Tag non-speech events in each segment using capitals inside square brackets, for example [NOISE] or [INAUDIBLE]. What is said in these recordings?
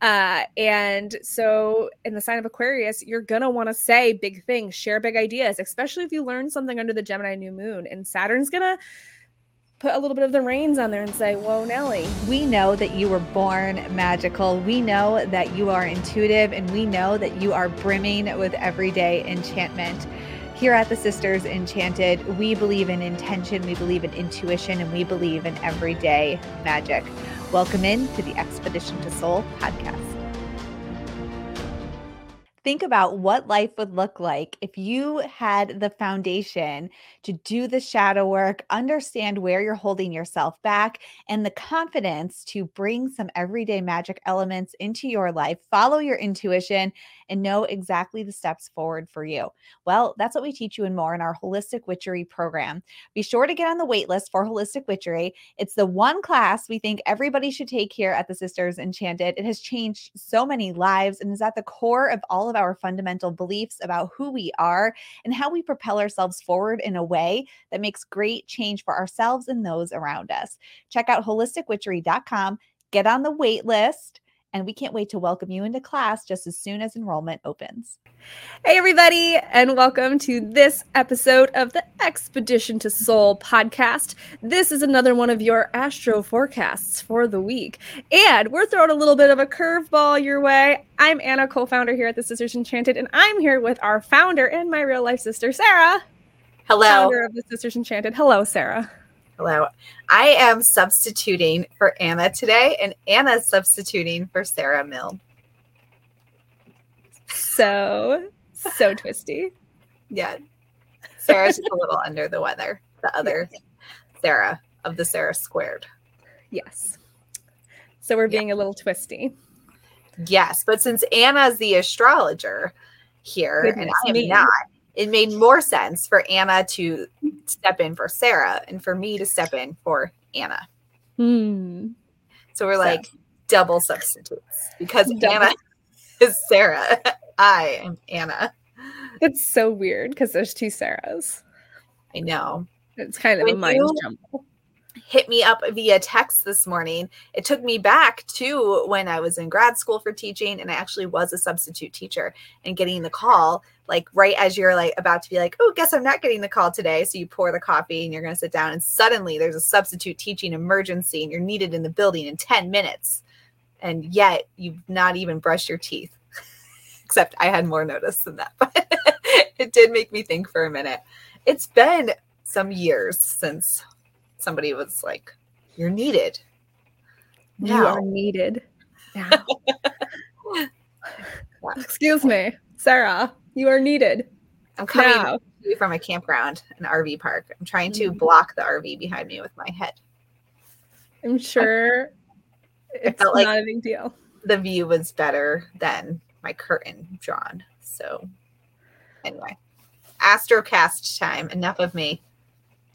Uh, and so, in the sign of Aquarius, you're going to want to say big things, share big ideas, especially if you learn something under the Gemini new moon. And Saturn's going to put a little bit of the reins on there and say, Whoa, Nelly. We know that you were born magical. We know that you are intuitive, and we know that you are brimming with everyday enchantment. Here at the Sisters Enchanted, we believe in intention, we believe in intuition, and we believe in everyday magic. Welcome in to the Expedition to Soul podcast. Think about what life would look like if you had the foundation to do the shadow work, understand where you're holding yourself back, and the confidence to bring some everyday magic elements into your life, follow your intuition, and know exactly the steps forward for you. Well, that's what we teach you and more in our Holistic Witchery program. Be sure to get on the waitlist for Holistic Witchery. It's the one class we think everybody should take here at the Sisters Enchanted. It has changed so many lives and is at the core of all of our fundamental beliefs about who we are and how we propel ourselves forward in a way that makes great change for ourselves and those around us. Check out holisticwitchery.com, get on the wait list and we can't wait to welcome you into class just as soon as enrollment opens. Hey, everybody, and welcome to this episode of the Expedition to Soul podcast. This is another one of your astro forecasts for the week, and we're throwing a little bit of a curveball your way. I'm Anna, co founder here at the Sisters Enchanted, and I'm here with our founder and my real life sister, Sarah. Hello. Founder of the Sisters Enchanted. Hello, Sarah. Hello. I am substituting for Anna today, and Anna's substituting for Sarah Mill. So, so twisty. Yeah. Sarah's just a little [LAUGHS] under the weather. The other Sarah of the Sarah squared. Yes. So we're being yeah. a little twisty. Yes, but since Anna's the astrologer here Goodness and I am me. not, it made more sense for Anna to step in for Sarah and for me to step in for Anna. Hmm. So we're like so. double substitutes because double. Anna [LAUGHS] is Sarah. I am Anna. It's so weird because there's two Sarahs. I know. It's kind of when a mind jumble hit me up via text this morning. It took me back to when I was in grad school for teaching and I actually was a substitute teacher and getting the call like right as you're like about to be like, "Oh, guess I'm not getting the call today." So you pour the coffee and you're going to sit down and suddenly there's a substitute teaching emergency and you're needed in the building in 10 minutes. And yet you've not even brushed your teeth. [LAUGHS] Except I had more notice than that. [LAUGHS] But it did make me think for a minute. It's been some years since somebody was like, "You're needed." Now. You are needed. Now. [LAUGHS] Excuse me, Sarah. You are needed. I'm coming now. from a campground, an RV park. I'm trying to mm-hmm. block the RV behind me with my head. I'm sure it's not like a big deal. The view was better than my curtain drawn. So, anyway, Astrocast time. Enough of me.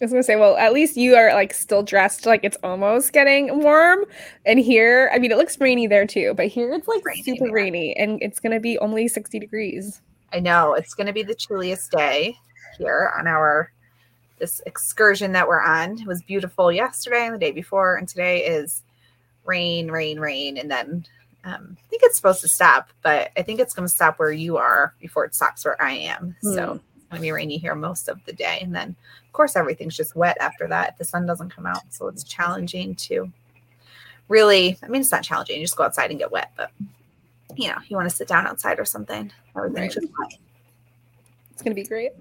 I was gonna say, well, at least you are like still dressed like it's almost getting warm. And here, I mean, it looks rainy there too, but here it's like rainy super rainy and it's gonna be only 60 degrees. I know it's gonna be the chilliest day here on our this excursion that we're on. It was beautiful yesterday and the day before, and today is rain, rain, rain, and then um, I think it's supposed to stop, but I think it's going to stop where you are before it stops where I am. Mm. So it's going to be rainy here most of the day, and then of course, everything's just wet after that if the sun doesn't come out. So it's challenging to really, I mean, it's not challenging. You just go outside and get wet, but you know, you want to sit down outside or something. Right. It's going to be great.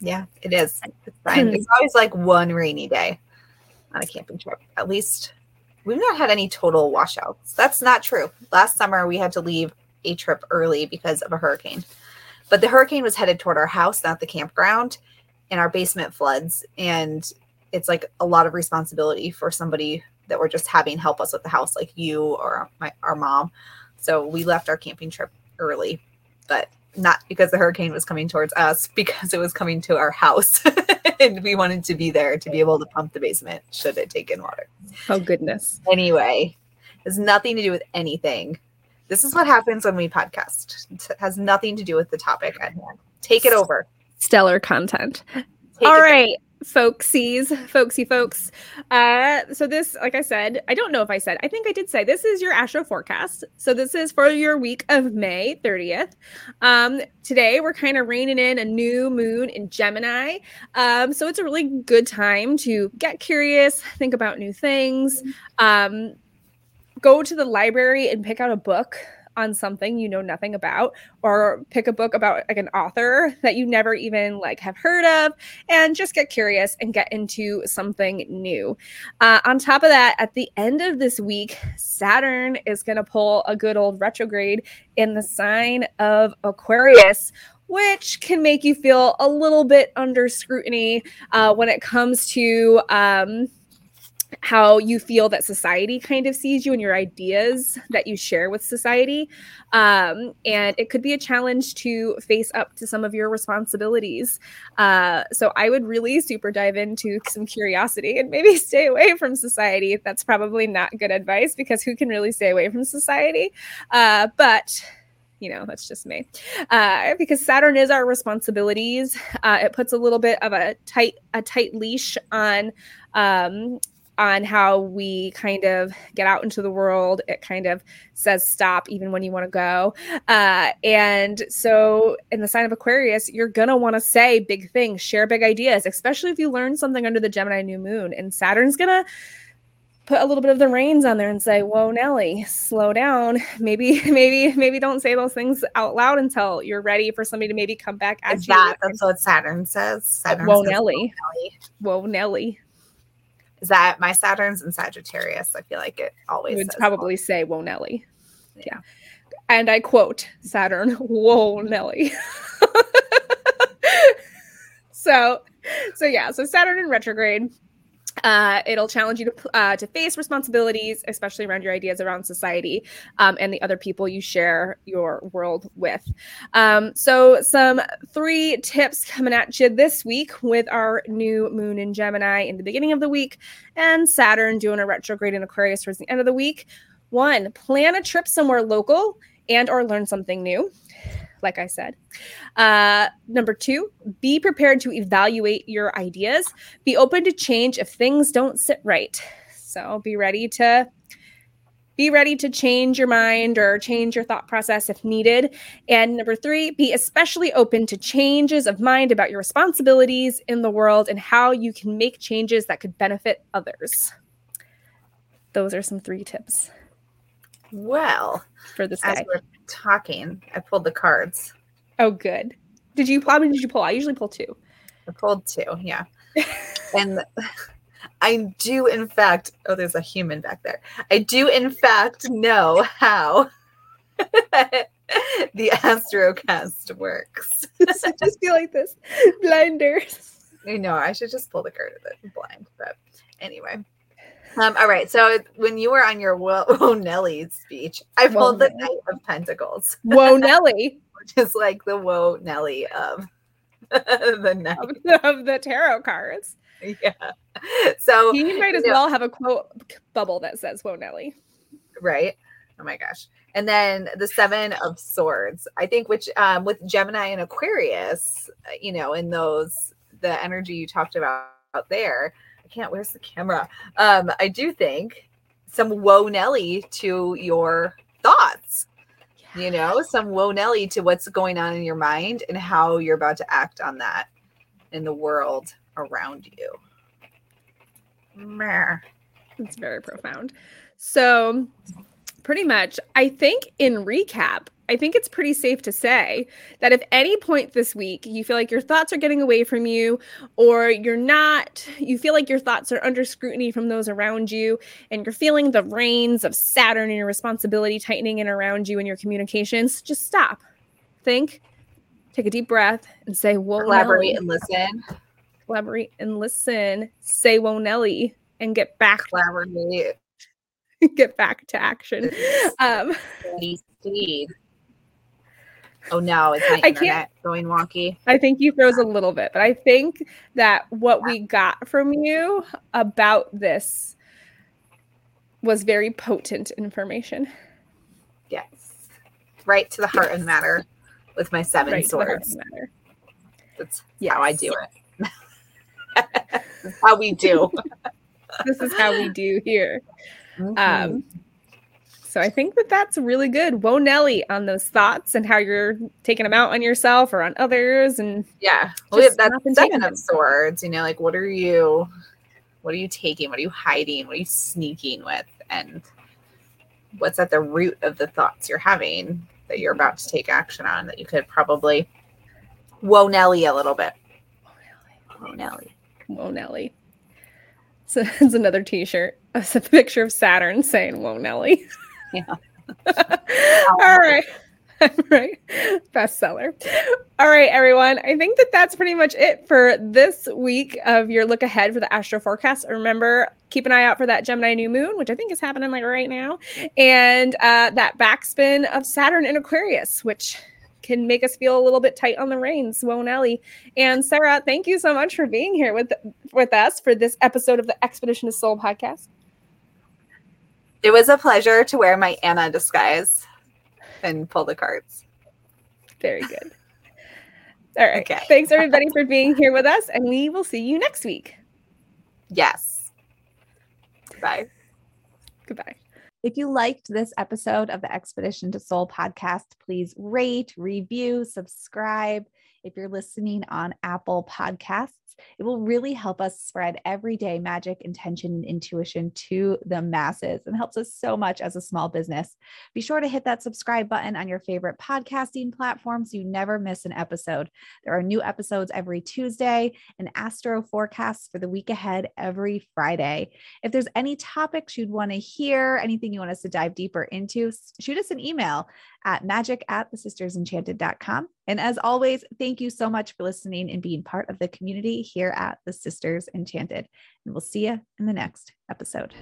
Yeah, it is. It's fine. it's always like one rainy day on a camping trip. At least we've not had any total washouts. That's not true. Last summer we had to leave a trip early because of a hurricane. But the hurricane was headed toward our house, not the campground and our basement floods. And it's like a lot of responsibility for somebody that we're just having help us with the house like you or my our mom. So we left our camping trip early but not because the hurricane was coming towards us [LAUGHS] because it was coming to our house. [LAUGHS] And we wanted to be there to be able to pump the basement should it take in water. Oh goodness. Anyway has nothing to do with anything this is what happens when we podcast it has nothing to do with the topic at hand take it over stellar content. Take All right. folksies, folksy folks. Uh, so this, like I said, I don't know if I said, I think I did say this is your astro forecast. So this is for your week of May 30th. Um, today we're kind of reining in a new moon in Gemini. Um, so it's a really good time to get curious, think about new things, um, go to the library and pick out a book on something you know nothing about or pick a book about like an author that you never even like have heard of and just get curious and get into something new. Uh, on top of that at the end of this week saturn is going to pull a good old retrograde in the sign of aquarius which can make you feel a little bit under scrutiny uh, when it comes to um, how you feel that society kind of sees you and your ideas that you share with society. Um, and it could be a challenge to face up to some of your responsibilities. Uh, so I would really super dive into some curiosity and maybe [LAUGHS] stay away from society. That's probably not good advice because who can really stay away from society? Uh, but you know that's just me uh, because saturn is our responsibilities uh, it puts a little bit of a tight a tight leash on um, on how we kind of get out into the world. It kind of says stop even when you want to go. Uh, and so, in the sign of Aquarius, you're going to want to say big things, share big ideas, especially if you learn something under the Gemini new moon. And Saturn's going to put a little bit of the reins on there and say, "Whoa, Nelly, slow down. Maybe, [LAUGHS] maybe, maybe don't say those things out loud until you're ready for somebody to maybe come back at Is you." that that's what Saturn says? Saturn Whoa, says, Nelly. Nelly. Whoa, Nelly. Is that my Saturn's in Sagittarius? I feel like it always would probably say "Whoa, Nelly." Yeah. Yeah. And I quote Saturn, [LAUGHS] "Whoa, Nelly." [LAUGHS] so, so yeah. So Saturn in retrograde. Uh, it'll challenge you to uh, to face responsibilities, especially around your ideas around society um, and the other people you share your world with. Um, so, some three tips coming at you this week with our new moon in Gemini in the beginning of the week, and Saturn doing a retrograde in Aquarius towards the end of the week. One, plan a trip somewhere local and or learn something new like I said. Uh, number two, be prepared to evaluate your ideas. Be open to change if things don't sit right. So be ready to be ready to change your mind or change your thought process if needed. And number three, be especially open to changes of mind about your responsibilities in the world and how you can make changes that could benefit others. Those are some three tips Well, for this we're talking, I pulled the cards. Oh, good. Did you? How many did you pull? I usually pull two. I pulled two, yeah. [LAUGHS] and I do, in fact, oh, there's a human back there. I do, in fact, know how [LAUGHS] the Astrocast works. I just feel like this blinders. I know I should just pull the card of it blind, but anyway. Um, all right. So when you were on your Whoa, [LAUGHS] Whoa Nelly speech, I Whoa, pulled the Knight of Pentacles, Whoa, Nelly [LAUGHS] which is like the Whoa Nelly of [LAUGHS] the night. of the, of the tarot cards. Yeah. So He might as you know- well have a quote bubble that says "Whoa, Nelly." right oh my gosh and then the seven of swords i think which um with gemini and aquarius uh, you know in those the energy you talked about out there can't where's the camera um i do think some whoa nelly to your thoughts you know some whoa nelly to what's going on in your mind and how you're about to act on that in the world around you Meh. It's very profound. So, pretty much, I think in recap, I think it's pretty safe to say that if any point this week you feel like your thoughts are getting away from you, or you're not, you feel like your thoughts are under scrutiny from those around you, and you're feeling the reins of Saturn and your responsibility tightening in around you and your communications, just stop, think, take a deep breath, and say, "Whoa, collaborate Nelly." and listen. Collaborate and listen, say "Whoa, Nelly," and get back collaborate [LAUGHS] get back to action. [LAUGHS] Um, Oh no, it's my I can't- internet going wonky. I think you froze a little bit, but I think that what we got from you about this was very potent information. Yes. Right to the heart and matter with my seven Right to the heart swords. of the matter. That's how I do it. [LAUGHS] how we do. this is how we do here. Mhm. Um, so I think that that's really good. Whoa, Nelly, on those thoughts and how you're taking them out on yourself or on others, and yeah, well, just that's seven of swords. You know, like what are you, what are you taking? What are you hiding? What are you sneaking with? And what's at the root of the thoughts you're having that you're about to take action on that you could probably whoa Nelly a little bit. Whoa Nelly. Whoa, Nelly. So [LAUGHS] that's another T-shirt. [LAUGHS] A picture of Saturn saying "Whoa, Nelly." [LAUGHS] Yeah. [LAUGHS] All right. right. Bestseller. All right, everyone. I think that that's pretty much it for this week of your look ahead for the astro forecast. Remember, keep an eye out for that Gemini new moon, which I think is happening like right now, and uh, that backspin of Saturn in Aquarius, which can make us feel a little bit tight on the reins. Whoa, Nelly. And Sarah, thank you so much for being here with with us for this episode of the Expedition to Soul podcast. It was a pleasure to wear my Anna disguise and pull the cards. Very good. All right. Okay. Thanks everybody for being here with us, and we will see you next week. Yes. Bye. Goodbye. If you liked this episode of the Expedition to Soul podcast, please rate, review, subscribe. If you're listening on Apple Podcasts, it will really help us spread everyday magic, intention, and intuition to the masses and helps us so much as a small business. Be sure to hit that subscribe button on your favorite podcasting platform so you never miss an episode. There are new episodes every Tuesday and astro forecasts for the week ahead every Friday. If there's any topics you'd want to hear, anything you want us to dive deeper into, shoot us an email at magic at the thesistersenchanted.com. And as always, thank you so much for listening and being part of the community here at the Sisters Enchanted. And we'll see you in the next episode.